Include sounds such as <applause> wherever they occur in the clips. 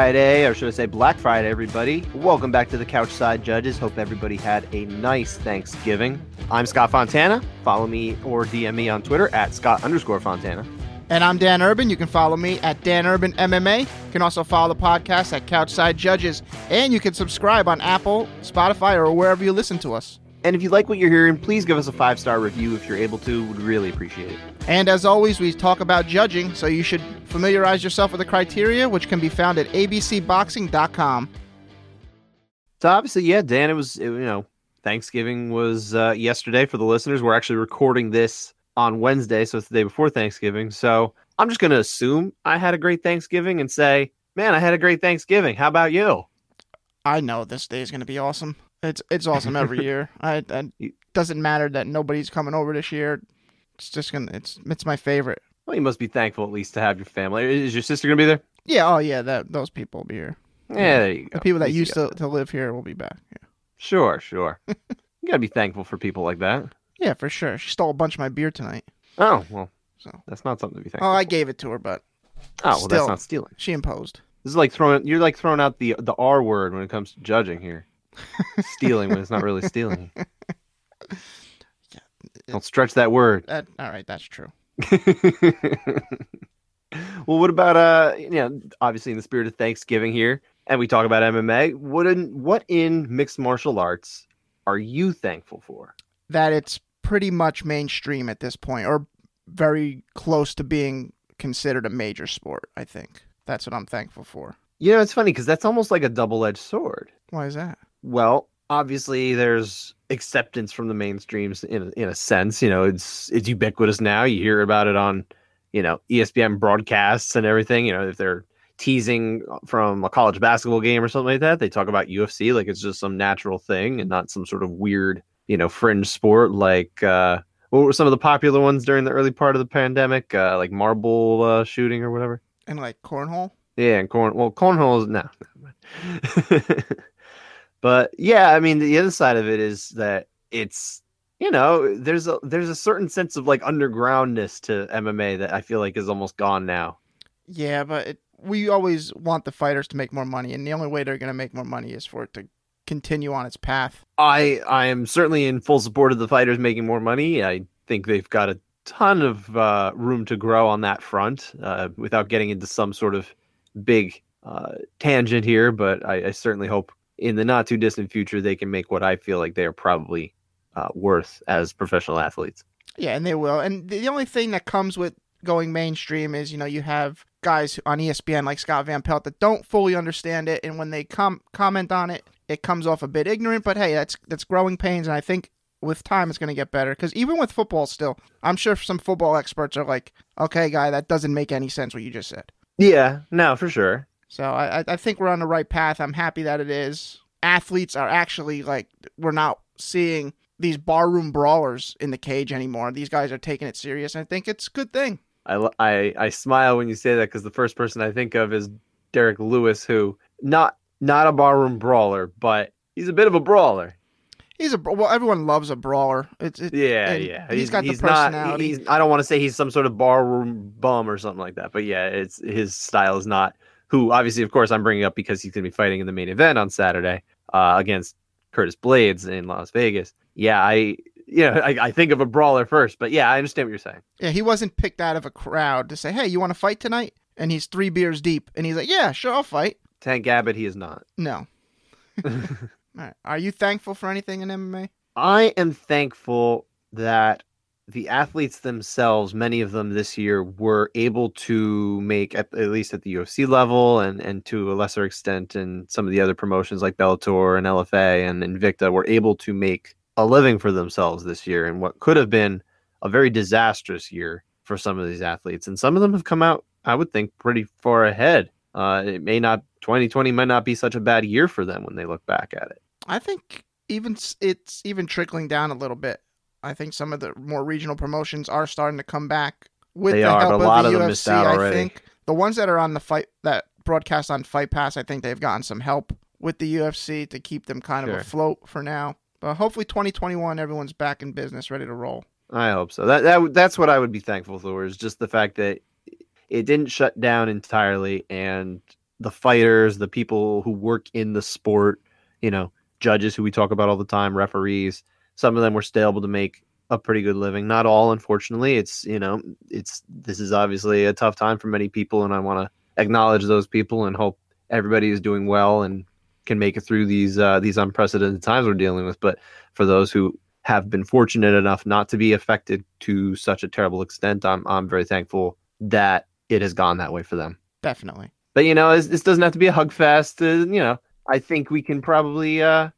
Friday, or should I say Black Friday, everybody. Welcome back to the Couchside Judges. Hope everybody had a nice Thanksgiving. I'm Scott Fontana. Follow me or DM me on Twitter at Scott underscore Fontana. And I'm Dan Urban. You can follow me at Dan Urban MMA. You can also follow the podcast at Couchside Judges. And you can subscribe on Apple, Spotify, or wherever you listen to us. And if you like what you're hearing, please give us a five star review if you're able to. Would really appreciate it. And as always, we talk about judging, so you should familiarize yourself with the criteria, which can be found at abcboxing.com. So obviously, yeah, Dan, it was it, you know Thanksgiving was uh, yesterday for the listeners. We're actually recording this on Wednesday, so it's the day before Thanksgiving. So I'm just going to assume I had a great Thanksgiving and say, man, I had a great Thanksgiving. How about you? I know this day is going to be awesome. It's it's awesome every <laughs> year. I, I it doesn't matter that nobody's coming over this year. It's just gonna it's it's my favorite. Well, you must be thankful at least to have your family. Is your sister gonna be there? Yeah. Oh yeah. That those people will be here. Yeah, there you go. The people that used to, to live here will be back. Yeah. Sure, sure. <laughs> you gotta be thankful for people like that. Yeah, for sure. She stole a bunch of my beer tonight. Oh well, So. that's not something to be thankful. Oh, I gave it to her, but oh well, that's not stealing. she imposed. This is like throwing. You're like throwing out the the R word when it comes to judging here. Stealing when it's not really stealing. <laughs> Don't stretch that word. That all right? That's true. <laughs> well, what about uh, you know, obviously in the spirit of Thanksgiving here, and we talk about MMA. What in what in mixed martial arts are you thankful for? That it's pretty much mainstream at this point, or very close to being considered a major sport. I think that's what I'm thankful for. You know, it's funny because that's almost like a double edged sword. Why is that? Well, obviously there's acceptance from the mainstreams in in a sense. You know, it's it's ubiquitous now. You hear about it on, you know, ESPN broadcasts and everything. You know, if they're teasing from a college basketball game or something like that, they talk about UFC like it's just some natural thing and not some sort of weird, you know, fringe sport like uh what were some of the popular ones during the early part of the pandemic, uh, like marble uh, shooting or whatever? And like cornhole. Yeah, and corn. Well, cornhole is no. <laughs> but yeah, I mean, the other side of it is that it's you know there's a there's a certain sense of like undergroundness to MMA that I feel like is almost gone now. Yeah, but it, we always want the fighters to make more money, and the only way they're going to make more money is for it to continue on its path. I I am certainly in full support of the fighters making more money. I think they've got a ton of uh, room to grow on that front uh, without getting into some sort of big uh, tangent here. But I, I certainly hope in the not too distant future they can make what I feel like they are probably uh, worth as professional athletes. Yeah, and they will. And the only thing that comes with going mainstream is, you know, you have guys on ESPN like Scott Van Pelt that don't fully understand it, and when they com- comment on it, it comes off a bit ignorant. But hey, that's that's growing pains, and I think with time it's going to get better. Because even with football, still, I'm sure some football experts are like, "Okay, guy, that doesn't make any sense what you just said." Yeah, no, for sure. So I, I- think we're on the right path. I'm happy that it is. Athletes are actually like we're not seeing these barroom brawlers in the cage anymore. These guys are taking it serious. and I think it's a good thing. I, I, I smile when you say that because the first person I think of is Derrick Lewis, who not not a barroom brawler, but he's a bit of a brawler. He's a well. Everyone loves a brawler. It's it, Yeah, yeah. He's got the not. personality. He's, I don't want to say he's some sort of barroom bum or something like that, but yeah, it's his style is not. Who obviously, of course, I'm bringing up because he's going to be fighting in the main event on Saturday uh, against Curtis Blaydes in Las Vegas. Yeah, I, you know, I, I think of a brawler first, but yeah, I understand what you're saying. yeah, he wasn't picked out of a crowd to say, "Hey, you want to fight tonight?" And he's three beers deep, and he's like, "Yeah, sure, I'll fight." Tank Abbott, he is not. <laughs> No. <laughs> All right. Are you thankful for anything in MMA? I am thankful that the athletes themselves, many of them this year, were able to make at, at least at the UFC level and and to a lesser extent in some of the other promotions like Bellator and LFA and Invicta were able to make a living for themselves this year in what could have been a very disastrous year for some of these athletes. And some of them have come out, I would think, pretty far ahead. Uh, it may not 2020 might not be such a bad year for them when they look back at it. I think even it's even trickling down a little bit. I think some of the more regional promotions are starting to come back with They the are, help but a of lot the of them UFC. missed out I think the ones that are on the fight that broadcast on Fight Pass, I think they've gotten some help with the UFC to keep them kind of afloat for now. But hopefully, 2021, everyone's back in business, ready to roll. I hope so. That that that's what I would be thankful for is just the fact that it didn't shut down entirely and the fighters, the people who work in the sport, you know, judges who we talk about all the time, referees. Some of them were still able to make a pretty good living. Not all, unfortunately. It's you know, it's this is obviously a tough time for many people, and I want to acknowledge those people and hope everybody is doing well and can make it through these uh, these unprecedented times we're dealing with. But for those who have been fortunate enough not to be affected to such a terrible extent, I'm I'm very thankful that it has gone that way for them. Definitely. But you know, this doesn't have to be a hug fest. Uh, you know, I think we can probably uh,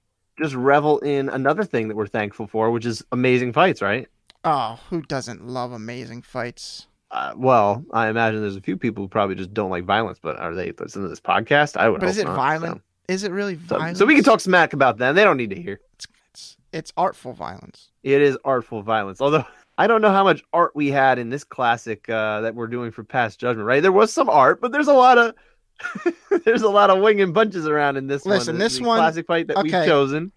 just revel in another thing that we're thankful for, which is amazing fights, right? Oh, who doesn't love amazing fights? Uh, well, I imagine there's a few people who probably just don't like violence, but are they listening to this podcast? I would. But is it not, violent? So. Is it really So, violent? so we can talk smack about them. They don't need to hear. It's, it's, it's artful violence. It is artful violence. Although I don't know how much art we had in this classic uh, that we're doing for Past Judgment. Right? There was some art, but there's a lot of <laughs> there's a lot of winging bunches around in this Listen, one. this the one- classic fight that we've chosen.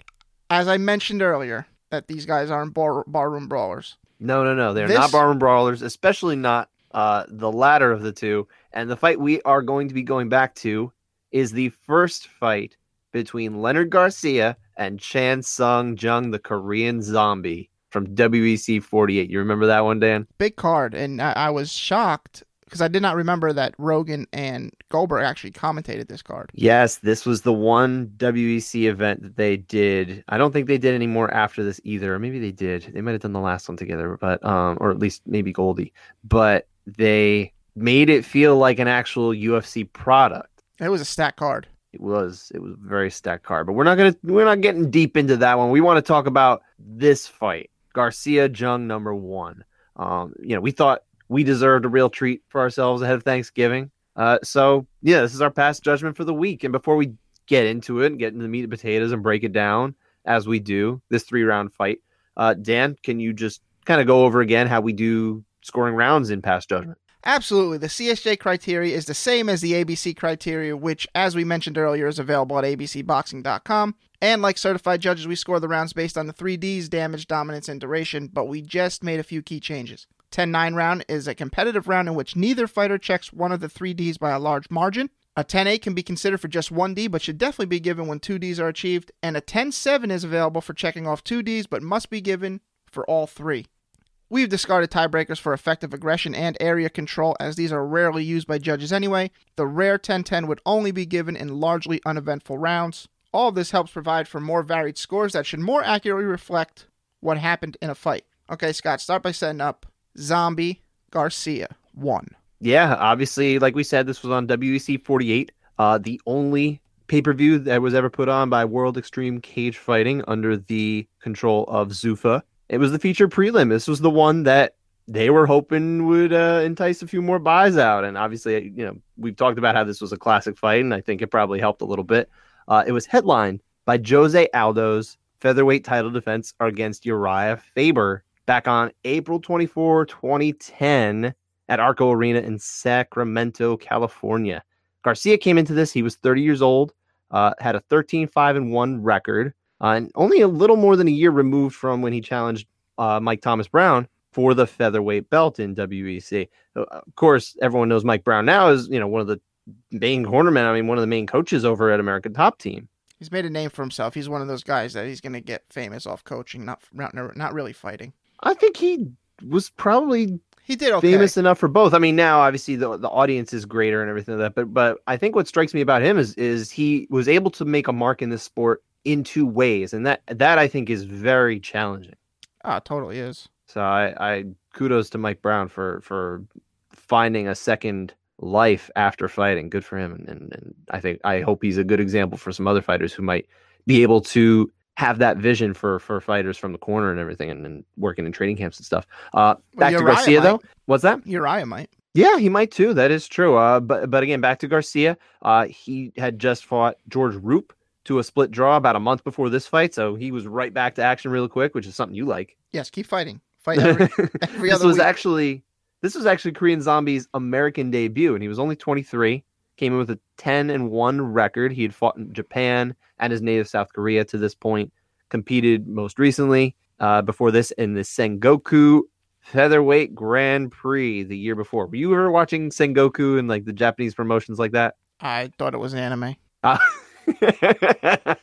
As I mentioned earlier, that these guys aren't bar, barroom brawlers. No, no, no. They're This- not barroom brawlers, especially not uh, the latter of the two. And the fight we are going to be going back to is the first fight between Leonard Garcia and Chan Sung Jung, the Korean zombie from WEC 48. You remember that one, Dan? Big card, and I, I was shocked because I did not remember that Rogan and Goldberg actually commentated this card. Yes, this was the one WEC event that they did. I don't think they did any more after this either. Or maybe they did. They might have done the last one together, but um, or at least maybe Goldie. But they made it feel like an actual UFC product. It was a stat card. It was it was a very stacked card. But we're not gonna we're not getting deep into that one. We want to talk about this fight. Garcia Jung number one. Um, you know, we thought we deserved a real treat for ourselves ahead of Thanksgiving. Uh, so yeah, this is our past judgment for the week. And before we get into it and get into the meat and potatoes and break it down as we do this three round fight, uh, Dan, can you just kind of go over again how we do scoring rounds in past judgment? Absolutely. The CSJ criteria is the same as the ABC criteria, which, as we mentioned earlier, is available at abcboxing.com. And like certified judges, we score the rounds based on the three Ds damage, dominance, and duration, but we just made a few key changes. 10 9 round is a competitive round in which neither fighter checks one of the three Ds by a large margin. A 10 8 can be considered for just one D, but should definitely be given when two Ds are achieved. And a 10 7 is available for checking off two Ds, but must be given for all three. We've discarded tiebreakers for effective aggression and area control, as these are rarely used by judges anyway. The rare 10 10 would only be given in largely uneventful rounds. All this helps provide for more varied scores that should more accurately reflect what happened in a fight. Okay, Scott, start by setting up Zombie Garcia 1. Yeah, obviously, like we said, this was on WEC 48, uh, the only pay per view that was ever put on by World Extreme Cage Fighting under the control of Zuffa. It was the feature prelim. This was the one that they were hoping would uh, entice a few more buys out. And obviously, you know, we've talked about how this was a classic fight, and I think it probably helped a little bit. Uh, it was headlined by Jose Aldo's featherweight title defense against Uriah Faber back on April 24, 2010 at Arco Arena in Sacramento, California. Garcia came into this, he was 30 years old, uh, had a 13 5 and 1 record, uh, and only a little more than a year removed from when he challenged uh, Mike Thomas Brown for the featherweight belt in WEC. Uh, Of course, everyone knows Mike Brown now is, you know, one of the main cornermen, I mean, one of the main coaches over at American Top Team. He's made a name for himself. He's one of those guys that he's going to get famous off coaching, not, not not really fighting. I think he was probably He did okay. famous enough for both. I mean, now obviously the the audience is greater and everything like that, but but I think what strikes me about him is is he was able to make a mark in this sport in two ways, and that that I think is very challenging. Ah, totally is. So I, I kudos to Mike Brown for for finding a second life after fighting. Good for him, and, and, and I think I hope he's a good example for some other fighters who might be able to have that vision for for fighters from the corner and everything, and, and working in training camps and stuff. Uh, Well, back to Garcia might. though. What's that? Uriah might. Yeah, he might too. That is true. Uh, but but again, back to Garcia. Uh, he had just fought George Roop to a split draw about a month before this fight, so he was right back to action real quick, which is something you like. Yes, keep fighting. Fight every, <laughs> every this other was week. actually this was actually Korean Zombie's American debut, and he was only 23. Came in with a 10 and one record. He had fought in Japan and his native South Korea to this point. Competed most recently uh, before this in the Sengoku Featherweight Grand Prix the year before. Were you ever watching Sengoku and like the Japanese promotions like that? I thought it was anime. Uh, <laughs>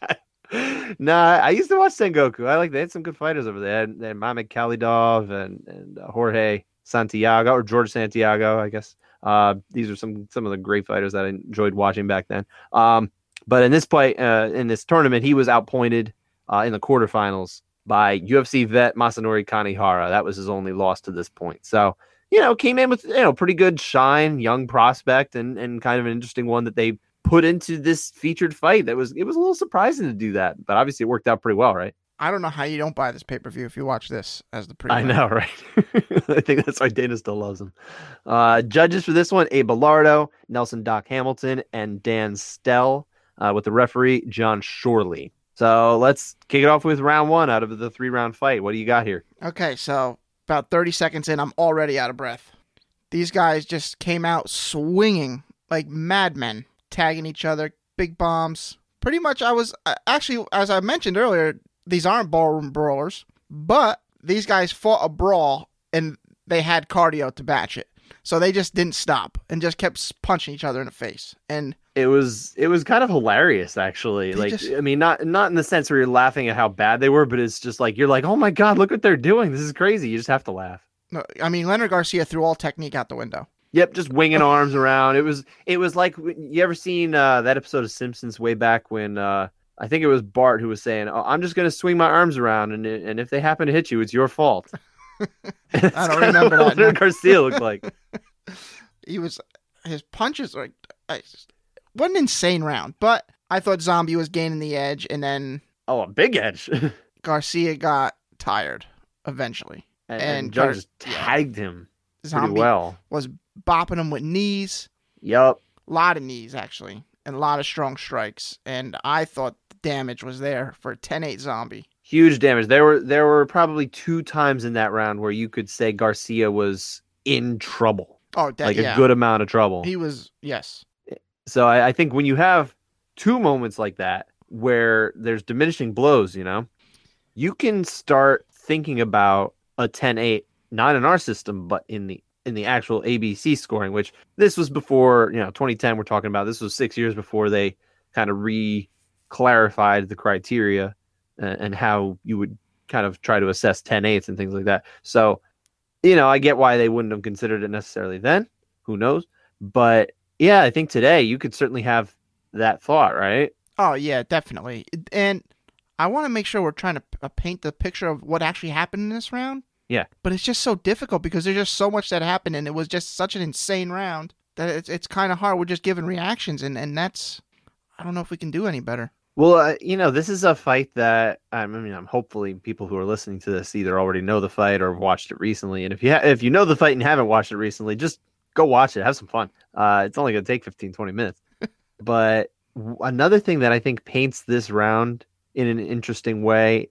nah, I used to watch Sengoku. I like they had some good fighters over there. They had, they had Mamed Khalidov and and uh, Jorge Santiago or George Santiago, I guess. Uh, these are some some of the great fighters that I enjoyed watching back then. Um, but in this play, uh, in this tournament, he was outpointed uh, in the quarterfinals by UFC vet Masanori Kanehara. That was his only loss to this point. So you know, came in with you know pretty good shine, young prospect, and and kind of an interesting one that they put into this featured fight. That was it was a little surprising to do that, but obviously it worked out pretty well, right? I don't know how you don't buy this pay per view if you watch this as the pre. I know, <laughs> right? I think that's why Dana still loves him. Uh, judges for this one: Abe Belardo, Nelson Doc Hamilton, and Dan Stell, uh, with the referee Jon Schorle. So let's kick it off with round one out of the three round fight. What do you got here? Okay, so about 30 seconds in, I'm already out of breath. These guys just came out swinging like madmen, tagging each other, big bombs. Pretty much, I was actually, as I mentioned earlier, these aren't ballroom brawlers, but these guys fought a brawl and they had cardio to batch it. So they just didn't stop and just kept punching each other in the face. And it was it was kind of hilarious actually. Like just, I mean not not in the sense where you're laughing at how bad they were, but it's just like you're like, "Oh my god, look what they're doing. This is crazy." You just have to laugh. No, I mean Leonard Garcia threw all technique out the window. Yep, just winging <laughs> arms around. It was it was like you ever seen uh, that episode of Simpsons way back when uh, I think it was Bart who was saying, "Oh, I'm just going to swing my arms around, and and if they happen to hit you, it's your fault." <laughs> I don't remember that. What Garcia looked like. <laughs> he was his punches like what an insane round. But I thought Zombie was gaining the edge, and then oh, a big edge. <laughs> Garcia got tired eventually, and, and, Gar- just tagged him Zombie well. Was bopping him with knees. Yep, a lot of knees actually, and a lot of strong strikes. And I thought damage was there for 10-8 Zombie huge damage. There were there were probably two times in that round where you could say Garcia was in trouble. Oh, that, like yeah. a good amount of trouble. He was yes. So I, I think when you have two moments like that where there's diminishing blows, you know, you can start thinking about a 10-8, not in our system, but in the in the actual ABC scoring, which this was before, you know, 2010 we're talking about. This was 6 years before they kind of re clarified the criteria and, and how you would kind of try to assess 10 eighths and things like that. So, you know, I get why they wouldn't have considered it necessarily then. Who knows? But yeah, I think today you could certainly have that thought, right? Oh yeah, definitely. And I want to make sure we're trying to uh, paint the picture of what actually happened in this round. Yeah. But it's just so difficult because there's just so much that happened, and it was just such an insane round that it's it's kind of hard. We're just giving reactions, and and that's I don't know if we can do any better. Well, uh, you know, this is a fight that I mean, I'm hopefully people who are listening to this either already know the fight or have watched it recently. And if you ha- if you know the fight and haven't watched it recently, just go watch it. Have some fun. Uh, it's only going to take 15, 20 minutes. but w- another thing that I think paints this round in an interesting way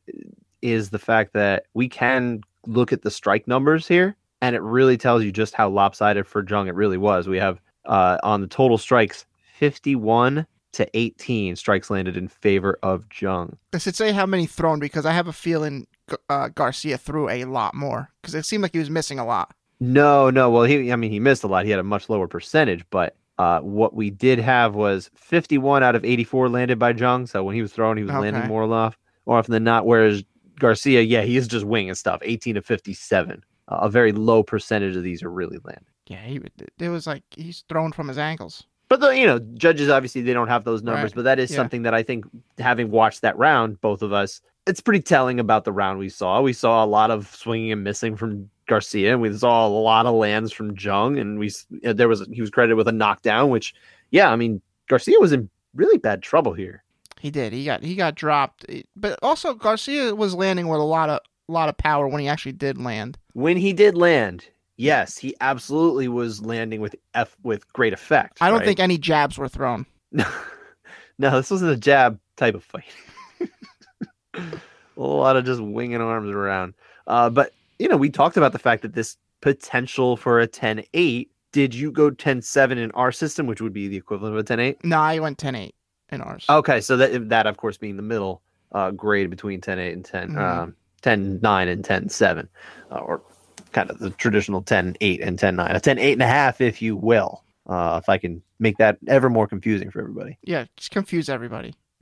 is the fact that we can look at the strike numbers here, and it really tells you just how lopsided for Jung it really was. We have uh, on the total strikes 51 to 18 strikes landed in favor of Jung. Does it say how many thrown? Because I have a feeling uh, Garcia threw a lot more because it seemed like he was missing a lot. No, no. Well, he, I mean, he missed a lot. He had a much lower percentage, but uh, what we did have was 51 out of 84 landed by Jung. So when he was throwing, he was okay. landing more off, more often than not. Whereas Garcia, yeah, he is just winging stuff. 18 to 57. Uh, a very low percentage of these are really landing. Yeah, he it was like he's thrown from his ankles. But the you know judges obviously they don't have those numbers, right. but that is yeah. something that I think having watched that round, both of us, it's pretty telling about the round we saw. We saw a lot of swinging and missing from Garcia, and we saw a lot of lands from Jung, and we uh, there was he was credited with a knockdown, which yeah, I mean Garcia was in really bad trouble here. He did. He got he got dropped, but also Garcia was landing with a lot of a lot of power when he actually did land. When he did land, yes, he absolutely was landing with f with great effect. I don't right? think any jabs were thrown. <laughs> No, this wasn't a jab type of fight. a lot of just winging arms around. Uh, but you know, we talked about the fact that this potential for a 10 8. Did you go 10 7 in our system, which would be the equivalent of a 10 8? No, I went 10 8 in ours. Okay, so that, that of course, being the middle uh, grade between 10 8 and 10, mm-hmm. um, 10 9 and 10 7, uh, or kind of the traditional 10 8 and 10 9, a 10 8 and a half, if you will. Uh, if I can make that ever more confusing for everybody. Yeah, just confuse everybody. <laughs>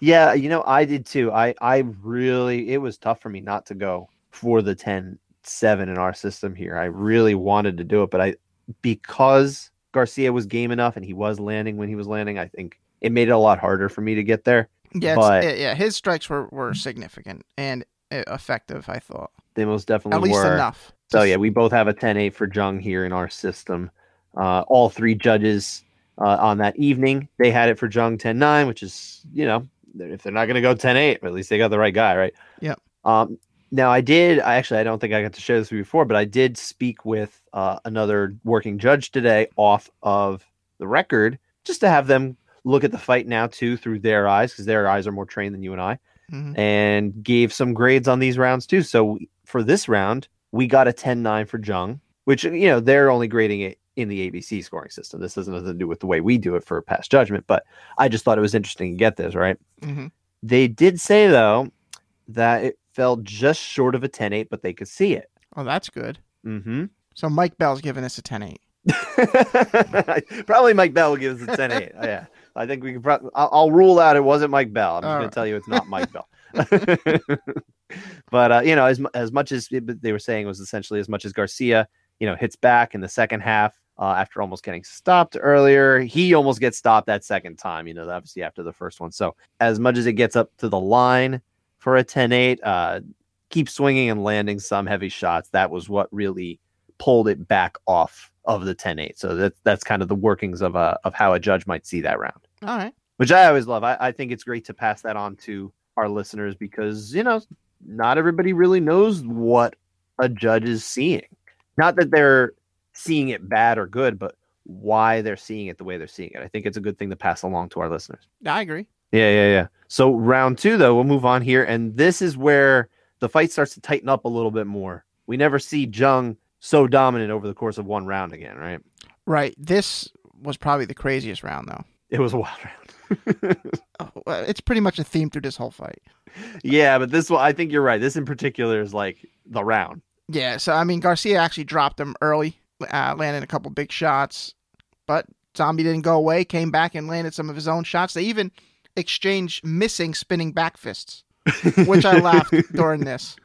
yeah, you know, I did too. I I really it was tough for me not to go for the 10 7 in our system here. I really wanted to do it, but I because Garcia was game enough and he was landing when he was landing, I think it made it a lot harder for me to get there. Yeah, But- it's- yeah, his strikes were, were significant and uh, effective. I thought They most definitely at least were. enough. So yeah, we both have a 10-8 for Jung here in our system. Uh, all three judges uh, on that evening, they had it for Jung 10-9, which is you know if they're not going to go 10-8, at least they got the right guy, right? Yep. Um, now I did. I actually I don't think I got to share this with you before, but I did speak with uh, another working judge today off of the record, just to have them look at the fight now too through their eyes, because their eyes are more trained than you and I Mhm. and gave some grades on these rounds too. So for this round, we got a 10-9 for Jung, which you know they're only grading it in the ABC scoring system. This has nothing to do with the way we do it for past judgment, but I just thought it was interesting to get this right. Mhm. They did say though that it fell just short of a 10-8, but they could see it. Oh, that's good. Mm-hmm. So Mike Bell's giving us a 10-8. <laughs> probably Mike Bell will give us a 10-8. Oh, <laughs> yeah, I think we can. Pro- I'll, I'll rule out it wasn't Mike Bell. I'm just going right. to tell you it's not Mike <laughs> Bell. <laughs> but uh, you know, as as much as it- they were saying was essentially as much as Garcia, you know, hits back in the second half uh, after almost getting stopped earlier. He almost gets stopped that second time. You know, obviously after the first one. So as much as it gets up to the line for a 10-8, uh, keep swinging and landing some heavy shots. That was what really pulled it back off of the 10-8. So that's that's kind of the workings of a of how a judge might see that round All right. which I always love. I, I think it's great to pass that on to our listeners because you know not everybody really knows what a judge is seeing. Not that they're seeing it bad or good, but why they're seeing it the way they're seeing it. I think it's a good thing to pass along to our listeners. I agree. Yeah, yeah, yeah. So round two, though, we'll move on here, and this is where the fight starts to tighten up a little bit more. We never see Jung so dominant over the course of one round again, right? Right. This was probably the craziest round, though. It was a wild round. Oh, it's pretty much a theme through this whole fight. yeah, but this one, I think you're right. This in particular is like the round. Yeah. So I mean, Garcia actually dropped him early, uh, landing a couple big shots, but Zombie didn't go away. Came back and landed some of his own shots. They even exchanged missing spinning back fists, which I laughed <laughs> during this.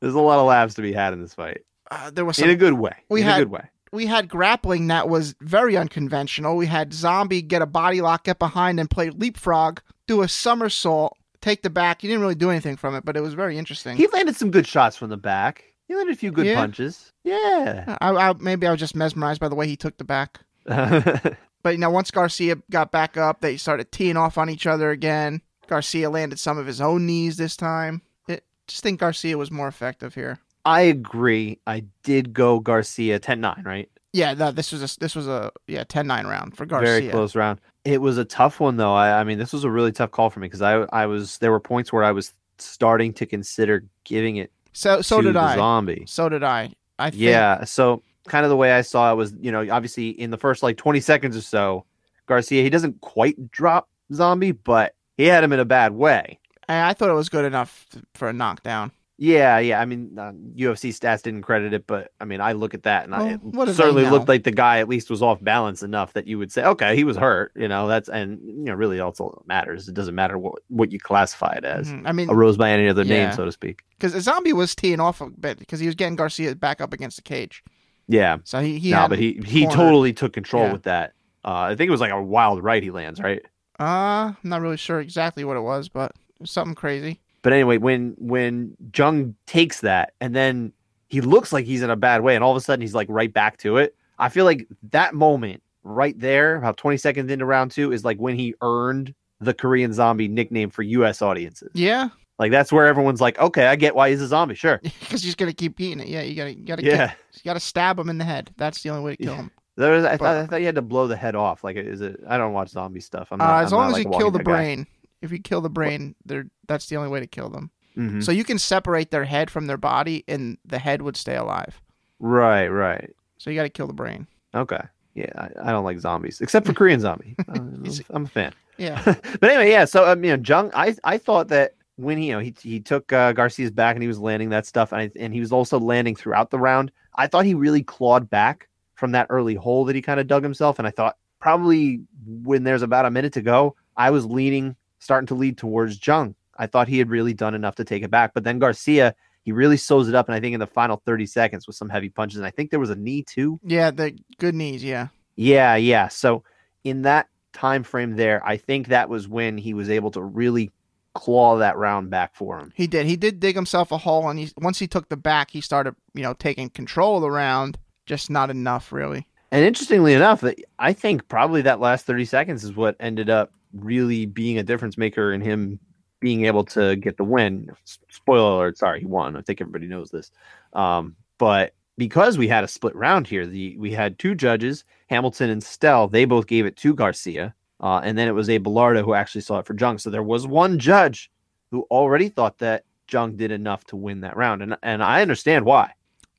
There's a lot of laughs to be had in this fight, Uh, there was in a good way. we in had- a good way. We had grappling that was very unconventional. We had Zombie get a body lock, get behind, and play leapfrog, do a somersault, take the back. He didn't really do anything from it, but it was very interesting. He landed some good shots from the back. He landed a few good Yeah. punches. Yeah. I, I, maybe I was just mesmerized by the way he took the back. <laughs> But you know, once Garcia got back up, they started teeing off on each other again. Garcia landed some of his own knees this time. It, just think Garcia was more effective here. I agree. I did go Garcia 10-9, right? Yeah, no, this was a this was a yeah 10-9 round for Garcia. Very close round. It was a tough one though. I, I mean, this was a really tough call for me because I I was there were points where I was starting to consider giving it So so to did I. zombie. So did I. I think, Yeah. So kind of the way I saw it was, you know, obviously in the first like 20 seconds or so, Garcia, he doesn't quite drop zombie, but he had him in a bad way. I, I thought it was good enough for a knockdown. Yeah, yeah. I mean, uh, UFC stats didn't credit it, but I mean, I look at that and Well, I, it certainly looked like the guy at least was off balance enough that you would say, okay, he was hurt. You know, that's and you know, really, also matters. It doesn't matter what what you classify it as. Mhm. I mean, A rose by any other Yeah. name, so to speak. because a Zombie was teeing off a bit because he was getting Garcia back up against the cage. Yeah. So he he no, but he he cornered. totally took control Yeah. with that. Uh, I think it was like a wild right he lands, right? uh I'm not really sure exactly what it was, but it was something crazy. But anyway, when when Jung takes that and then he looks like he's in a bad way, and all of a sudden he's like right back to it. I feel like that moment right there, about 20 seconds into round two, is like when he earned the Korean zombie nickname for US audiences. Yeah, Like that's where everyone's like, okay, I get why he's a zombie. Sure. <laughs> because he's gonna keep eating it. Yeah, you gotta you gotta Yeah. kill- you gotta stab him in the head. That's the only way to kill Yeah. him. There was, I, But- thought, I thought you had to blow the head off. Like, is it? I don't watch zombie stuff. I'm Uh, as I'm long not, as like, you kill the guy. brain, if you kill the brain, they're that's the only way to kill them. Mhm. So you can separate their head from their body, and the head would stay alive. Right, right. So you got to kill the brain. Okay. Yeah, I, I don't like zombies except for Korean zombie. <laughs> I'm, I'm a fan. Yeah, <laughs> but anyway, yeah. So um, you know, Jung, I I thought that when he you know he he took uh, Garcia's back and he was landing that stuff, and I, and he was also landing throughout the round. I thought he really clawed back from that early hole that he kind of dug himself. And I thought probably when there's about a minute to go, I was leaning, starting to lead towards Jung. I thought he had really done enough to take it back. But then Garcia, he really sews it up. And I think in the final 30 seconds with some heavy punches. And I think there was a knee too. Yeah, the good knees. Yeah. Yeah, yeah. So in that time frame there, I think that was when he was able to really claw that round back for him. He did. He did dig himself a hole, and he once he took the back, he started you know taking control of the round. Just not enough, really. And interestingly enough, I think probably that last 30 seconds is what ended up really being a difference maker in him being able to get the win. Spoiler alert, sorry, he won. I think everybody knows this. Um, but because we had a split round here, the we had two judges, Hamilton and Stell, they both gave it to Garcia. Uh, and then it was a Belardo who actually saw it for Jung. So there was one judge who already thought that Jung did enough to win that round. And and I understand why.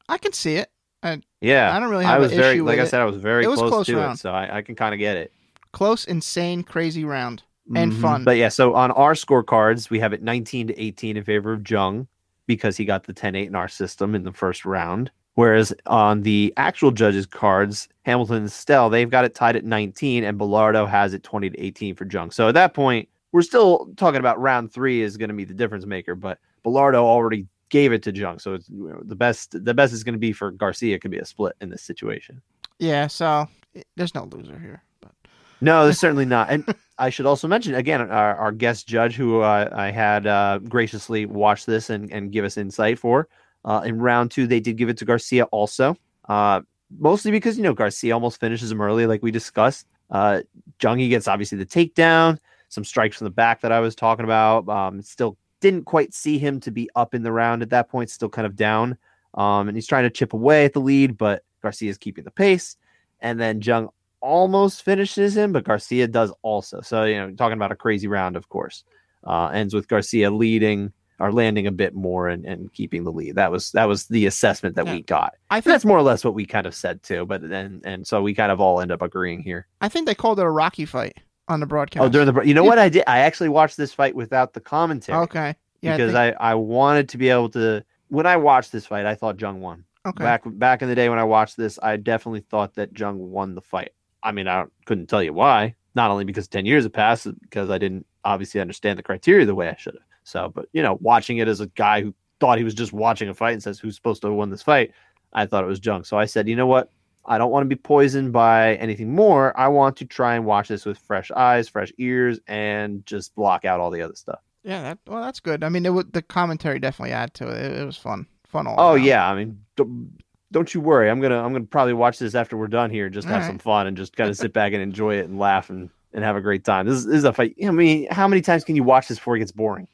I can see it. I, yeah, I don't really have I was very, like I said, I was very It was close close to round. it, so I, I can kind of get it. Close, insane, crazy round. And Mhm. fun. But yeah, so on our scorecards, we have it 19 to 18 in favor of Jung because he got the 10 8 in our system in the first round. Whereas on the actual judges' cards, Hamilton and Stell, they've got it tied at 19, and Bellardo has it 20 to 18 for Jung. So at that point, we're still talking about round three is going to be the difference maker, but Bellardo already gave it to Jung. So it's you know, the best. The best is going to be for Garcia. Could be a split in this situation. Yeah, so there's no loser here. No, certainly not. And I should also mention again our, our guest judge, who uh, I had uh, graciously watch this and, and give us insight for. Uh, in round two, they did give it to Garcia also, uh, mostly because you know Garcia almost finishes him early, like we discussed. Uh, Jungi gets obviously the takedown, some strikes from the back that I was talking about. Um, still didn't quite see him to be up in the round at that point, still kind of down. Um, and he's trying to chip away at the lead, but Garcia is keeping the pace. And then Jung almost finishes him, but Garcia does also. So, you know, talking about a crazy round, of course. Uh, ends with Garcia leading or landing a bit more and, and keeping the lead. That was that was the assessment that Yeah. we got. I think that's more or less what we kind of said too. But then and so we kind of all end up agreeing here. I think they called it a Rocky fight on the broadcast. Oh, during the br- you know what I did? I actually watched this fight without the commentary okay. Yeah, because I, think, I, I wanted to be able to. When I watched this fight, I thought Jung won. okay. Back back in the day when I watched this, I definitely thought that Jung won the fight. I mean, I don't- couldn't tell you why. Not only because ten years have passed, because I didn't obviously understand the criteria the way I should have. So, but you know, watching it as a guy who thought he was just watching a fight and says who's supposed to have won this fight, I thought it was Jung. So I said, you know what? I don't want to be poisoned by anything more. I want to try and watch this with fresh eyes, fresh ears, and just block out all the other stuff. Yeah, that well, that's good. I mean, it would, the commentary definitely add to it. It, it was fun, fun all. Oh around. yeah, I mean, don't, you worry. I'm gonna I'm gonna probably watch this after we're done here, just have All some fun and just kind of sit back and enjoy it and laugh and, and have a great time. This is, this is a fight. I mean, how many times can you watch this before it gets boring?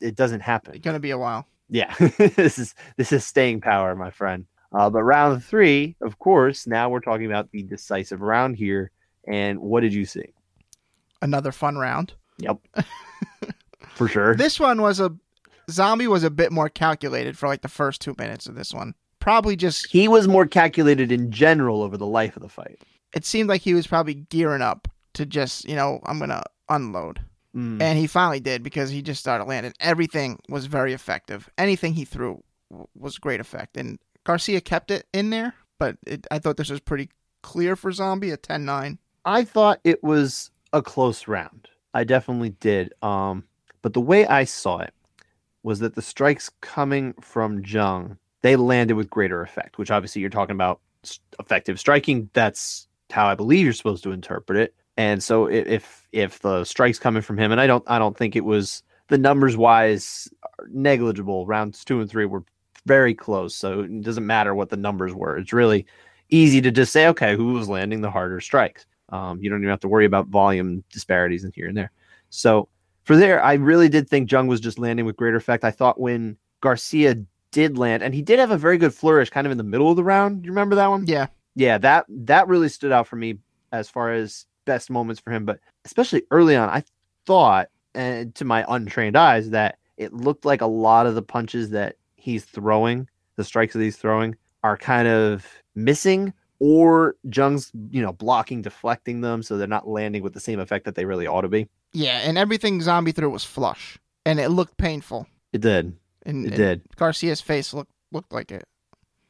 It doesn't happen. It's gonna be a while. Yeah, <laughs> this is this is staying power, my friend. Uh, but round three, of course, now we're talking about the decisive round here. And what did you see? Another fun round. Yep, <laughs> for sure. This one was a zombie was a bit more calculated for like the first two minutes of this one. Probably just He was more calculated in general over the life of the fight. it seemed like he was probably gearing up to just you know I'm gonna unload, Mm. and he finally did because he just started landing. Everything was very effective. Anything he threw w- was great effect, and Garcia kept it in there. But it, I thought this was pretty clear for Zombie at 10-9. I thought it was a close round. I definitely did. Um, but the way I saw it was that the strikes coming from Jung, they landed with greater effect, which obviously you're talking about effective striking. That's how I believe you're supposed to interpret it. And so if if the strikes coming from him, and I don't I don't think it was the numbers wise negligible. Rounds two and three were very close, so it doesn't matter what the numbers were. It's really easy to just say, okay, who was landing the harder strikes? Um, you don't even have to worry about volume disparities in here and there. So for there, I really did think Jung was just landing with greater effect. I thought when Garcia did land, and he did have a very good flourish kind of in the middle of the round. You remember that one? Yeah, Yeah, that that really stood out for me as far as best moments for him. But especially early on, I thought, and to my untrained eyes, that it looked like a lot of the punches that he's throwing, the strikes that he's throwing, are kind of missing or Jung's, you know, blocking, deflecting them so they're not landing with the same effect that they really ought to be. yeah, and everything Zombie threw was flush, and it looked painful. It did. And, It and did. Garcia's face looked looked like it.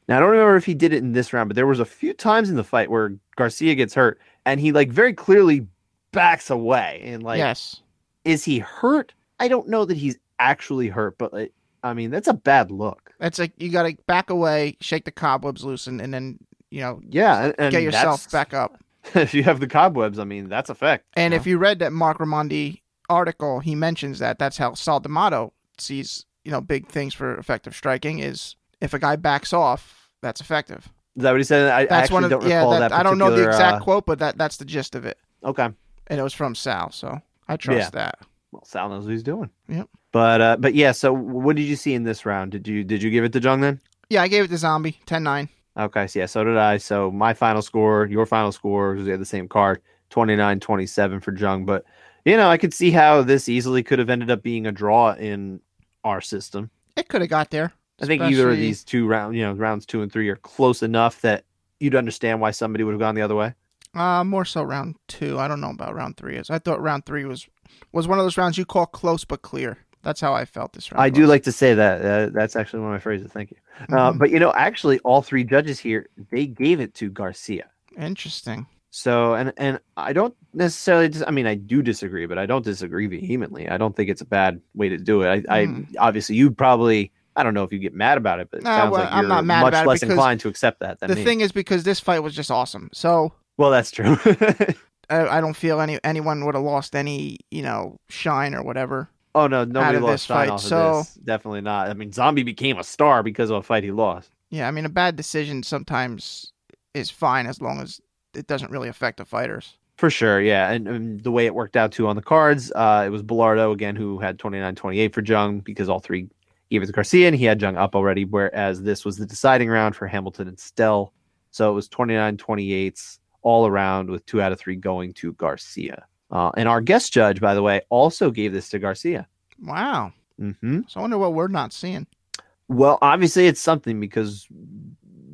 Now I don't remember if he did it in this round, but there was a few times in the fight where Garcia gets hurt and he like very clearly backs away and like yes. is he hurt? I don't know that he's actually hurt, but like, I mean that's a bad look. That's like you got to back away, shake the cobwebs loose, and, and then you know Yeah, and, and get yourself back up. <laughs> if you have the cobwebs, I mean that's a fact. And you if you read that Marc Raimondi article, he mentions that that's how Sal D'Amato sees you know big things for effective striking is if a guy backs off, that's effective. is that what he said? I, I That's actually one of don't the, yeah. That, that. I don't know the exact uh, quote, but that that's the gist of it, Okay. and it was from Sal, so I trust Yeah. that. Well, Sal knows what he's doing. Yep. But uh, but yeah. So what did you see in this round? Did you did you give it to Jung then? Yeah, I gave it to Zombie 10-9. Okay, so yeah, so did I. So my final score, your final score, because we had the same card, 29-27 for Jung. But you know, I could see how this easily could have ended up being a draw in our system. It could have got there. I think either of these two round, you know, rounds two and three are close enough that you'd understand why somebody would have gone the other way. Uh, more so round two. I don't know about round three. Is I thought round three was was one of those rounds you call close but clear. That's how I felt this round. I do like to say that. Uh, that's actually one of my phrases. Thank you. Uh, Mhm. but you know, actually, all three judges here they gave it to Garcia. Interesting. So, and and I don't necessarily. Dis- I mean, I do disagree, but I don't disagree vehemently. I don't think it's a bad way to do it. I, Hmm. I obviously you probably. I don't know if you get mad about it, but it No, sounds well, like I'm you're much less inclined to accept that than the me. thing is because this fight was just awesome. So well, that's true. <laughs> I, I don't feel any anyone would have lost any you know shine or whatever. oh no, nobody of lost shine fight, off of so- this. Definitely not. I mean, Zombie became a star because of a fight he lost. Yeah, I mean a bad decision sometimes is fine as long as it doesn't really affect the fighters. For sure, yeah. And, and the way it worked out too on the cards, uh, it was Bellardo again who had 29-28 for Jung because all three gave it to Garcia and he had Jung up already, whereas this was the deciding round for Hamilton and Stell. So it was 29-28s all around with two out of three going to Garcia. Uh, and our guest judge, by the way, also gave this to Garcia. Wow. hmm So I wonder what we're not seeing. Well, obviously it's something because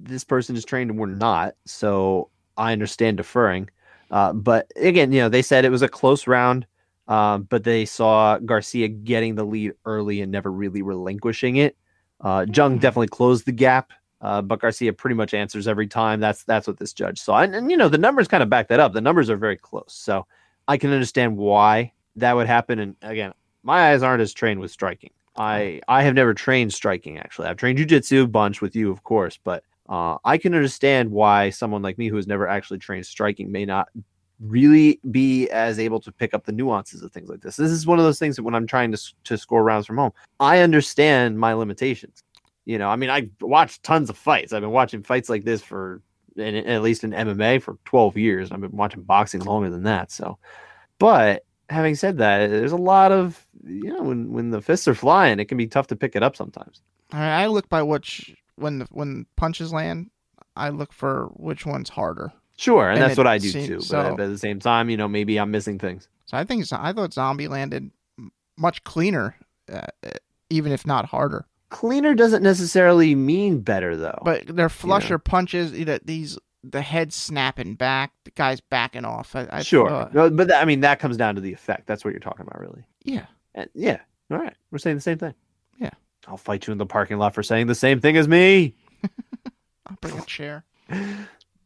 this person is trained and we're not. So I understand deferring. Uh, but again, you know, they said it was a close round, um, but they saw Garcia getting the lead early and never really relinquishing it. Uh, Jung definitely closed the gap, uh, but Garcia pretty much answers every time. That's that's what this judge saw, and, and you know the numbers kind of back that up. The numbers are very close, so I can understand why that would happen. And again, my eyes aren't as trained with striking. I I have never trained striking actually. I've trained jujitsu a bunch with you, of course, but uh, I can understand why someone like me who has never actually trained striking may not really be as able to pick up the nuances of things like this. This is one of those things that when I'm trying to to score rounds from home, I understand my limitations. You know, I mean, I watched tons of fights. I've been watching fights like this for in, at least in MMA for 12 years. I've been watching boxing longer than that. So, but having said that, there's a lot of you know when when the fists are flying, it can be tough to pick it up sometimes. I, I look by which when the, when punches land, I look for which one's harder. Sure, and, And that's what I do seems- too. But so- at the same time, you know, maybe I'm missing things. So I think I thought Zombie landed much cleaner, uh, uh, even if not harder. Cleaner doesn't necessarily mean better, though. But they're flusher punches. You know, these the head snapping back, the guy's backing off. I, I sure, thought- No, but that, I mean that comes down to the effect. That's what you're talking about, really. yeah. And yeah, all right, we're saying the same thing. Yeah. I'll fight you in the parking lot for saying the same thing as me. <laughs> I'll bring a chair.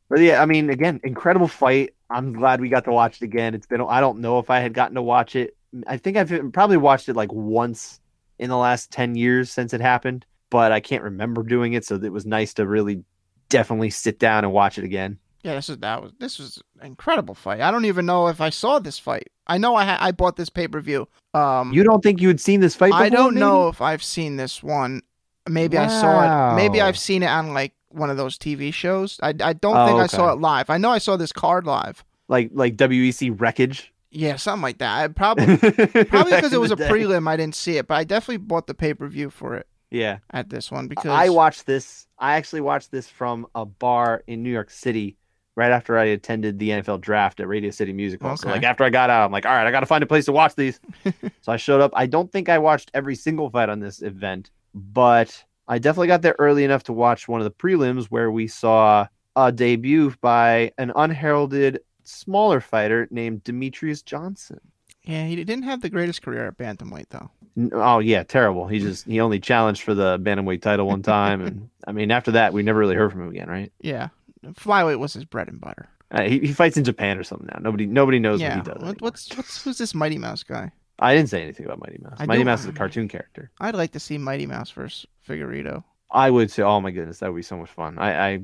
But yeah, I mean, again, incredible fight. I'm glad we got to watch it again. It's been I don't know if I had gotten to watch it. I think I've probably watched it like once in the last 10 years since it happened, but I can't remember doing it, so it was nice to really definitely sit down and watch it again. Yeah, this is that was this was an incredible fight. I don't even know if I saw this fight. I know I ha- I bought this pay per view. Um, You don't think you had seen this fight before? I don't maybe? know if I've seen this one. Maybe I saw it. Maybe I've seen it on like one of those TV shows. I, I don't Oh, think I saw it live. I know I saw this card live. Like like WEC WrekCage. Yeah, something like that. I probably <laughs> probably because it was a prelim. I didn't see it, but I definitely bought the pay per view for it Yeah. at this one because I watched this. I actually watched this from a bar in New York City right after I attended the NFL draft at Radio City Music Hall. So like after I got out, I'm like, all right, I got to find a place to watch these. <laughs> so I showed up. I don't think I watched every single fight on this event, but I definitely got there early enough to watch one of the prelims where we saw a debut by an unheralded smaller fighter named Demetrious Johnson. Yeah, he didn't have the greatest career at bantamweight though. Oh yeah, terrible. He just he only challenged for the bantamweight title one time, and <laughs> I mean after that we never really heard from him again, right? Yeah, flyweight was his bread and butter. Uh, he, he fights in Japan or something now. Nobody nobody knows yeah, what he does. what, what's what's who's this Mighty Mouse guy? I didn't say anything about Mighty Mouse. I Mighty Mouse is a cartoon character. I'd like to see Mighty Mouse versus Figueiredo. I would say, oh my goodness, that would be so much fun. I, I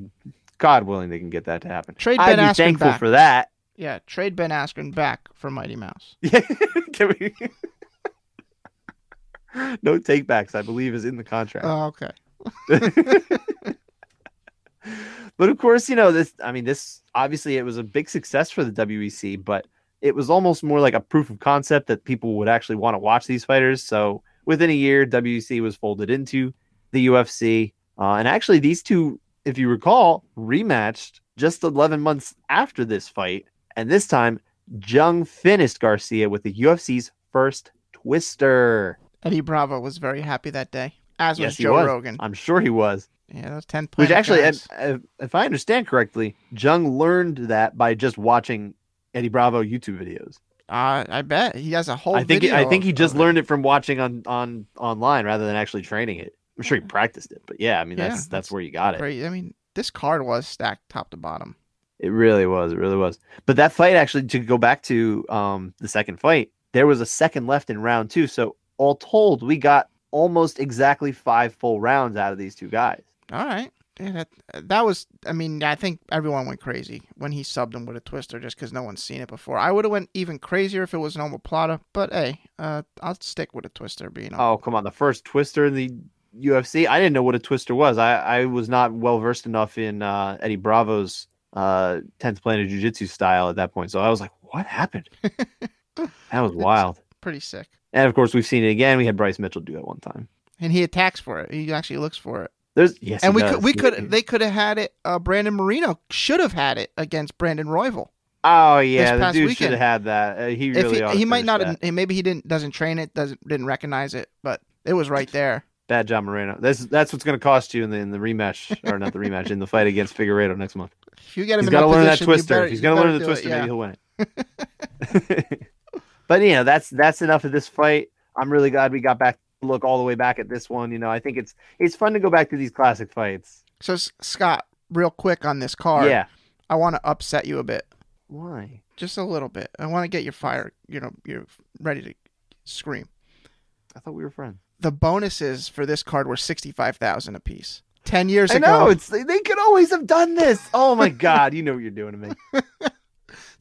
God willing, they can get that to happen. Trade I'd Ben be Askren thankful back. for that. Yeah, trade Ben Askren back for Mighty Mouse. <laughs> Yeah, can we? <laughs> no takebacks, I believe, is in the contract. Oh, okay. <laughs> but of course, you know this. I mean, this obviously it was a big success for the WEC, but it was almost more like a proof of concept that people would actually want to watch these fighters. So within a year, WEC was folded into the UFC, uh, and actually these two, if you recall, rematched just 11 months after this fight, and this time Jung finished Garcia with the UFC's first twister. Eddie Bravo was very happy that day, as Yes, was Joe was. Rogan. I'm sure he was. Yeah, those ten. Which actually, guys. if, I understand correctly, Jung learned that by just watching Eddie Bravo YouTube videos. Uh, I bet he has a whole. I think video I think he just it. learned it from watching on on online rather than actually training it. I'm sure he practiced it, but yeah, I mean Yeah, that's that's, that's where you got it. I mean, this card was stacked top to bottom. It really was. It really was. But that fight actually to go back to um the second fight, there was a second left in round two. So all told, we got almost exactly five full rounds out of these two guys. All right. Yeah, that that was. I mean, I think everyone went crazy when he subbed him with a twister, just because no one's seen it before. I would have went even crazier if it was normal omoplata, but hey, uh, I'll stick with a twister being. Oh, come on. The first twister in the UFC. I didn't know what a twister was. I, I was not well versed enough in uh, Eddie Bravo's uh, 10th Planet Jiu Jitsu style at that point. So I was like, what happened? <laughs> that was wild. pretty sick. And of course, we've seen it again. We had Bryce Mitchell do it one time. And he attacks for it. He actually looks for it. There's yes, and we does. could we could they could have had it. Uh, Brandon Moreno should have had it against Brandon Royval. Oh yeah, the past dude weekend. should have had that. Uh, he If really he, ought to he might not, have, maybe he didn't doesn't train it, doesn't didn't recognize it, but it was right there. Bad John Moreno. That's that's what's going to cost you in the in the rematch or not the rematch in the fight against Figueiredo next month. If you get him He's in got to learn that twister. better- if he's you going to learn the do it, twister, yeah. maybe he'll win it. <laughs> <laughs> but you know, that's that's enough of this fight. I'm really glad we got back to look all the way back at this one. You know, I think it's it's fun to go back to these classic fights. So Scott, real quick on this card, Yeah. I want to upset you a bit, Why? just a little bit. I want to get your fire, you know, you're ready to scream. I thought we were friends. The bonuses for this card were sixty five thousand apiece. Ten years ago. I ago, know it's they, could always have done this. Oh my <laughs> god, you know what you're doing to me. <laughs>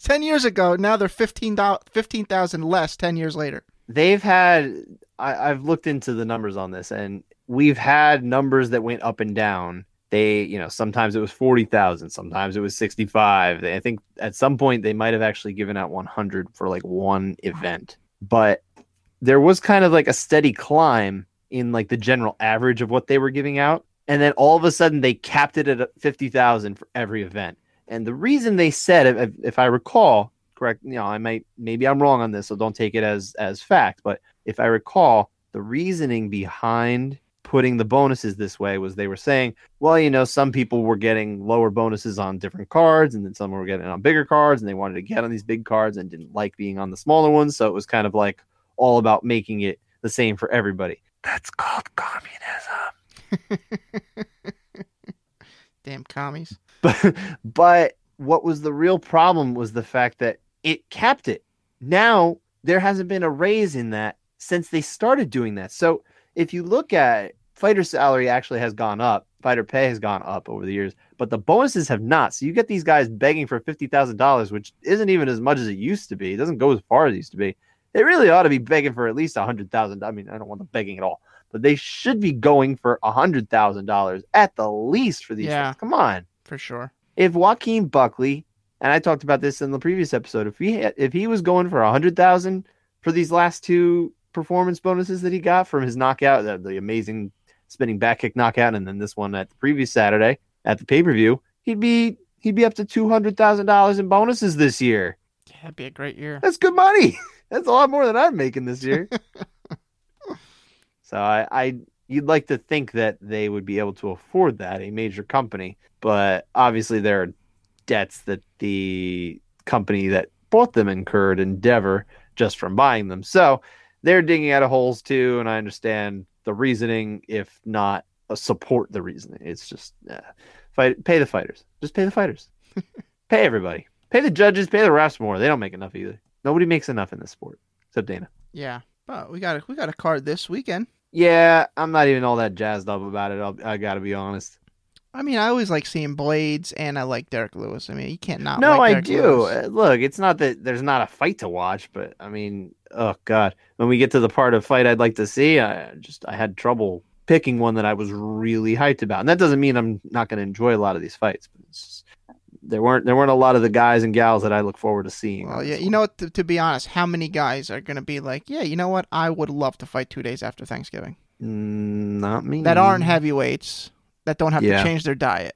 ten years ago. Now they're fifteen thousand less. Ten years later. they've had I, I've looked into the numbers on this and we've had numbers that went up and down. They, you know, sometimes it was 40,000, sometimes it was 65. They, I think at some point they might have actually given out 100 for like one event. But there was kind of like a steady climb in like the general average of what they were giving out. And then all of a sudden they capped it at 50,000 for every event. And the reason they said, if, if I recall, correct, you know, I might, maybe I'm wrong on this, so don't take it as, as fact. But if I recall, the reasoning behind putting the bonuses this way was they were saying, well, you know, some people were getting lower bonuses on different cards, and then some were getting on bigger cards, and they wanted to get on these big cards and didn't like being on the smaller ones. So it was kind of like all about making it the same for everybody. That's called communism. <laughs> Damn commies. But but what was the real problem was the fact that it capped it. Now there hasn't been a raise in that since they started doing that. So if you look at fighter salary actually has gone up, fighter pay has gone up over the years, but the bonuses have not. So you get these guys begging for fifty thousand dollars, which isn't even as much as it used to be. It doesn't go as far as it used to be. They really ought to be begging for at least a hundred thousand. I mean, I don't want them begging at all, but they should be going for a hundred thousand dollars at the least for these. Yeah. Come on For sure. if Joaquin Buckley, and I talked about this in the previous episode, if he had, if he was going for a hundred thousand for these last two performance bonuses that he got from his knockout, the, the amazing spinning back kick knockout, and then this one at the previous Saturday at the pay per view, he'd be he'd be up to two hundred thousand dollars in bonuses this year. Yeah, it'd be a great year. That's good money. <laughs> That's a lot more than I'm making this year. <laughs> so I, I you'd like to think that they would be able to afford that, a major company, but obviously there are debts that the company that bought them incurred, Endeavor, just from buying them. So they're digging out of holes too, and I understand the reasoning, if not uh, support the reasoning. It's just uh, fight, pay the fighters, just pay the fighters, <laughs> pay everybody, pay the judges, pay the refs more. They don't make enough either. Nobody makes enough in this sport except Dana. Yeah, but we got a, we got a card this weekend. Yeah, I'm not even all that jazzed up about it. I'll, I got to be honest. I mean, I always like seeing Blaydes, and I like Derrick Lewis. I mean, you can't not. No, like I do. Lewis. Uh, Look, it's not that there's not a fight to watch, but I mean, oh god, when we get to the part of fight I'd like to see, I just I had trouble picking one that I was really hyped about, and that doesn't mean I'm not going to enjoy a lot of these fights. But it's just, there weren't there weren't a lot of the guys and gals that I look forward to seeing. Well, yeah, you know what? To, to be honest, how many guys are going to be like, yeah, you know what? I would love to fight two days after Thanksgiving Mm, not me. that aren't heavyweights that don't have Yeah. to change their diet.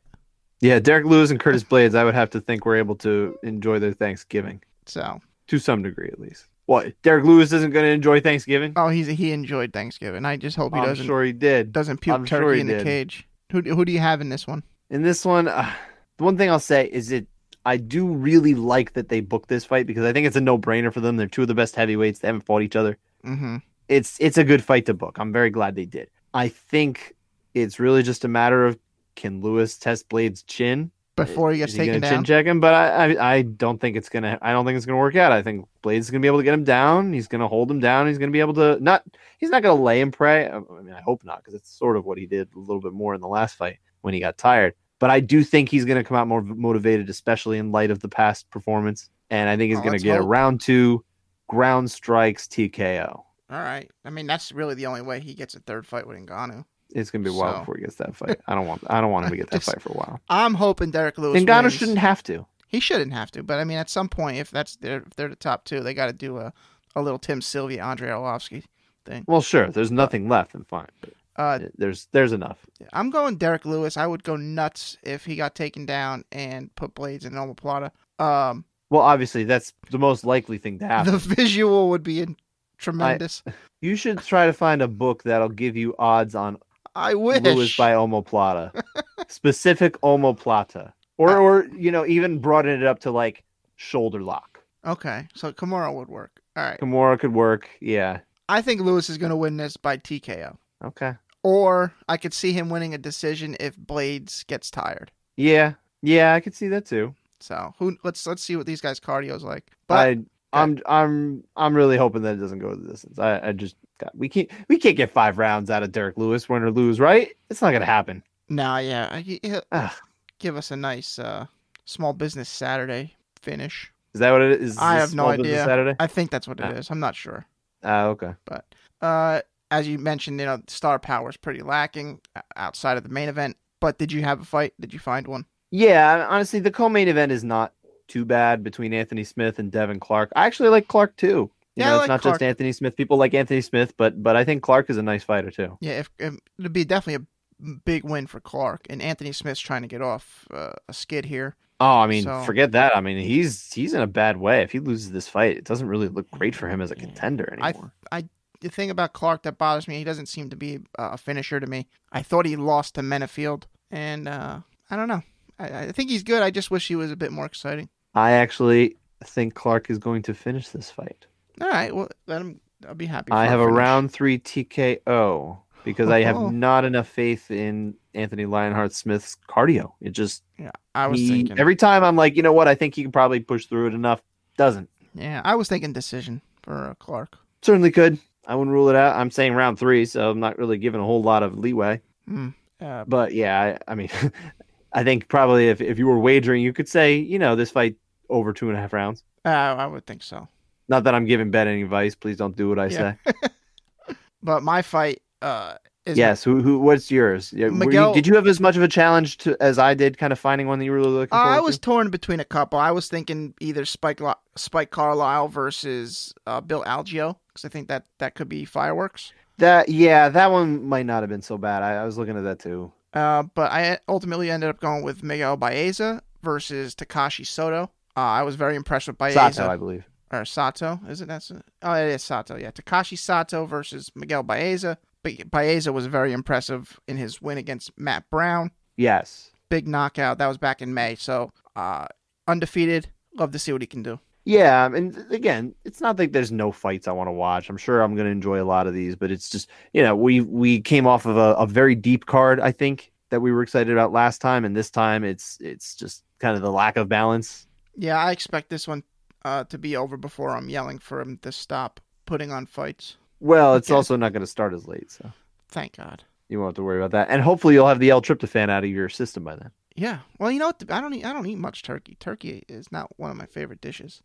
Yeah, Derrick Lewis and Curtis Blaydes, I would have to think we're able to enjoy their Thanksgiving So, to some degree at least. What? Derrick Lewis isn't going to enjoy Thanksgiving? oh, he's he enjoyed Thanksgiving. I just hope he I'm doesn't I'm sure he did. doesn't puke I'm turkey sure in the cage. Who do- who do you have in this one? In this one, uh, the one thing I'll say is it I do really like that they booked this fight because I think it's a no-brainer for them. They're two of the best heavyweights. They haven't fought each other. Mm-hmm. It's it's a good fight to book. I'm very glad they did. I think it's really just a matter of can Lewis test Blaydes' chin? Before he gets he taken down. chin check him? But I, I I don't think it's gonna I don't think it's gonna work out. I think Blaydes gonna be able to get him down. He's gonna hold him down. He's gonna be able to not he's not gonna lay and pray. I mean I hope not because it's sort of what he did a little bit more in the last fight when he got tired. But I do think he's gonna come out more motivated, especially in light of the past performance. And I think he's Oh, gonna get a hope. round two ground strikes TKO. All right. I mean, that's really the only way he gets a third fight with Ngannou. It's gonna be a while So- before he gets that fight. I don't want I don't want him to get <laughs> that Just- fight for a while. I'm hoping Derrick Lewis. And wins. shouldn't have to. He shouldn't have to, but I mean, at some point, if that's their, if they're the top two, they got to do a, a little Tim Sylvia, Andrei Arlovski thing. Well, sure. There's nothing left, then fine. But Uh, there's there's enough. I'm going Derrick Lewis. I would go nuts if he got taken down and put Blaydes in omoplata. Um, Well, obviously, that's the most likely thing to happen. the visual would be in- tremendous. <laughs> You should try to find a book that'll give you odds on I, wish. Lewis by omoplata, specific omoplata, or uh, or you know even broaden it up to like shoulder lock. okay, so Kimura would work. All right. Kimura could work. Yeah. I think Lewis is going to win this by TKO, Okay. or I could see him winning a decision if Blaydes gets tired. Yeah. Yeah, I could see that too. So who? Let's let's see what these guys' cardio's like. But I I'm I'm I'm really hoping that it doesn't go the distance. I, I just God, we can't we can't get five rounds out of Derrick Lewis, win or lose, right? It's not gonna happen. no, yeah, he- he'll give us a nice uh, small business Saturday finish. Is that what it is? Is I have no idea. Saturday. I think that's what it Ah. is. I'm not sure. Ah, okay. But uh, as you mentioned, you know, star power is pretty lacking uh, outside of the main event. But did you have a fight? Did you find one? Yeah, honestly, the co-main event is not too bad between Anthony Smith and Devin Clark. I actually like Clark too. You Yeah, know, it's like not Clark. just Anthony Smith. People like Anthony Smith, but but I think Clark is a nice fighter too. Yeah, if, if it'd be definitely a big win for Clark and Anthony Smith's trying to get off uh, a skid here. Oh, I mean, So- forget that. I mean, he's he's in a bad way. If he loses this fight, it doesn't really look great for him as a contender anymore. I- anymore. The thing about Clark that bothers me, he doesn't seem to be a finisher to me. I thought he lost to Menifield, and uh, I don't know. I, I think he's good. I just wish he was a bit more exciting. I actually think Clark is going to finish this fight. All right, well, him. I'll be happy. I have a finish. round three TKO because I have Oh. not enough faith in Anthony Lionheart Smith's cardio. It just Yeah, I was he- thinking. every time I'm like, you know what? I think he can probably push through it enough. Doesn't. Yeah, I was thinking decision for uh, Clark. Certainly could. I wouldn't rule it out. I'm saying round three, so I'm not really giving a whole lot of leeway. Hmm. Uh, But yeah, I, I mean, <laughs> I think probably if, if you were wagering, you could say, you know, this fight over two and a half rounds. uh, I would think so. Not that I'm giving Ben any advice. Please don't do what I Yeah. say. <laughs> But my fight uh, is yes. Who, who? What's yours? Were you- Miguel- did you have as much of a challenge to, as I did, kind of finding one that you were really looking Uh, I was to? torn between a couple. I was thinking either Spike Lo- Spike Carlyle versus uh, Bill Algeo because I think that that could be fireworks. That yeah, that one might not have been so bad. I, I was looking at that too. Uh, but I ultimately ended up going with Miguel Baeza versus Takashi Soto. Uh, I was very impressed with Baeza Sato, I believe. or Sato. Is it that's oh it is Sato. Yeah, Takashi Sato versus Miguel Baeza. Ba- Baeza was very impressive in his win against Matt Brown. Yes. Big knockout. That was back in May. So uh, undefeated. Love to see what he can do. Yeah, and again, it's not like there's no fights I want to watch. I'm sure I'm going to enjoy a lot of these, but it's just you know we we came off of a, a very deep card. I think that we were excited about last time, and this time it's it's just kind of the lack of balance. Yeah, I expect this one uh, to be over before I'm yelling for him to stop putting on fights. Well, it's Okay. also not going to start as late, so Thank God. you won't have to worry about that. And hopefully, you'll have the L-tryptophan out of your system by then. Yeah. Well, you know what? I don't eat. I don't eat much turkey. Turkey is not one of my favorite dishes.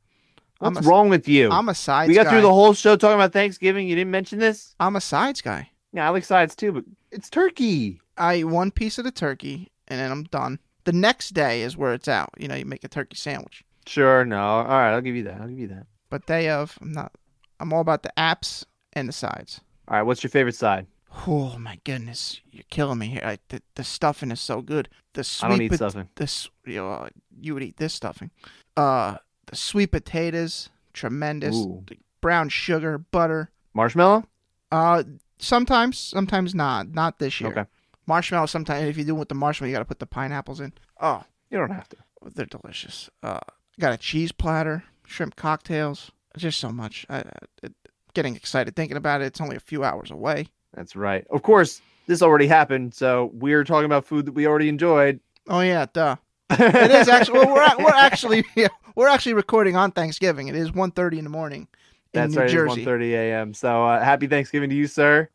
I'm What's a- wrong with you? I'm a sides guy. we got guy. through the whole show talking about Thanksgiving. You didn't mention this. I'm a sides guy. Yeah, I like sides too, but it's turkey. I eat one piece of the turkey and then I'm done. The next day is where it's out. You know, you make a turkey sandwich. Sure, no. All right, I'll give you that. I'll give you that. But day of, I'm not. I'm all about the apps and the sides. All right, what's your favorite side? Oh my goodness, you're killing me here. I, the, the stuffing is so good. The sweet I don't eat pot- stuffing. This you know, you would eat this stuffing. Uh, the sweet potatoes, tremendous. Ooh. The brown sugar, butter. Marshmallow? Uh, sometimes, sometimes not. Not this year. Okay. Marshmallow. Sometimes if you do with the marshmallow, you got to put the pineapples in. Oh, You don't have to. they're delicious. Uh, got a cheese platter, shrimp cocktails, just so much. I, it, getting excited thinking about it. It's only a few hours away. That's right. Of course, this already happened, so we're talking about food that we already enjoyed. Oh yeah, duh. <laughs> It is actually. Well, we're, we're actually yeah, <laughs> we're actually recording on Thanksgiving. It is 1.30 in the morning in That's New right. Jersey. It's 1.30 a.m. So uh, happy Thanksgiving to you, sir.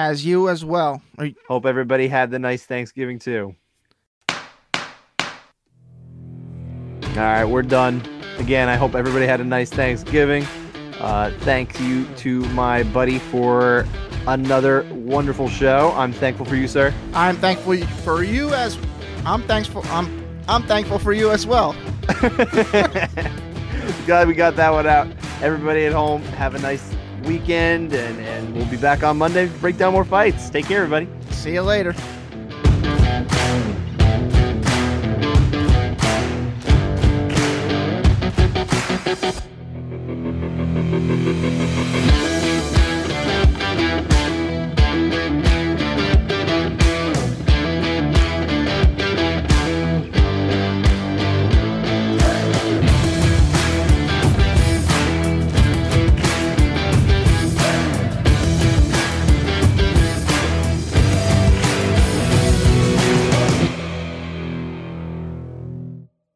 As you as well. You- Hope everybody had the nice Thanksgiving too. All right, we're done. Again, I hope everybody had a nice Thanksgiving. Uh, thank you to my buddy for another wonderful show. I'm thankful for you, sir. I'm thankful for you as I'm thankful. I'm I'm thankful for you as well. <laughs> Glad we got that one out. Everybody at home, have a nice weekend, and, and we'll be back on Monday to break down more fights. Take care, everybody. See you later.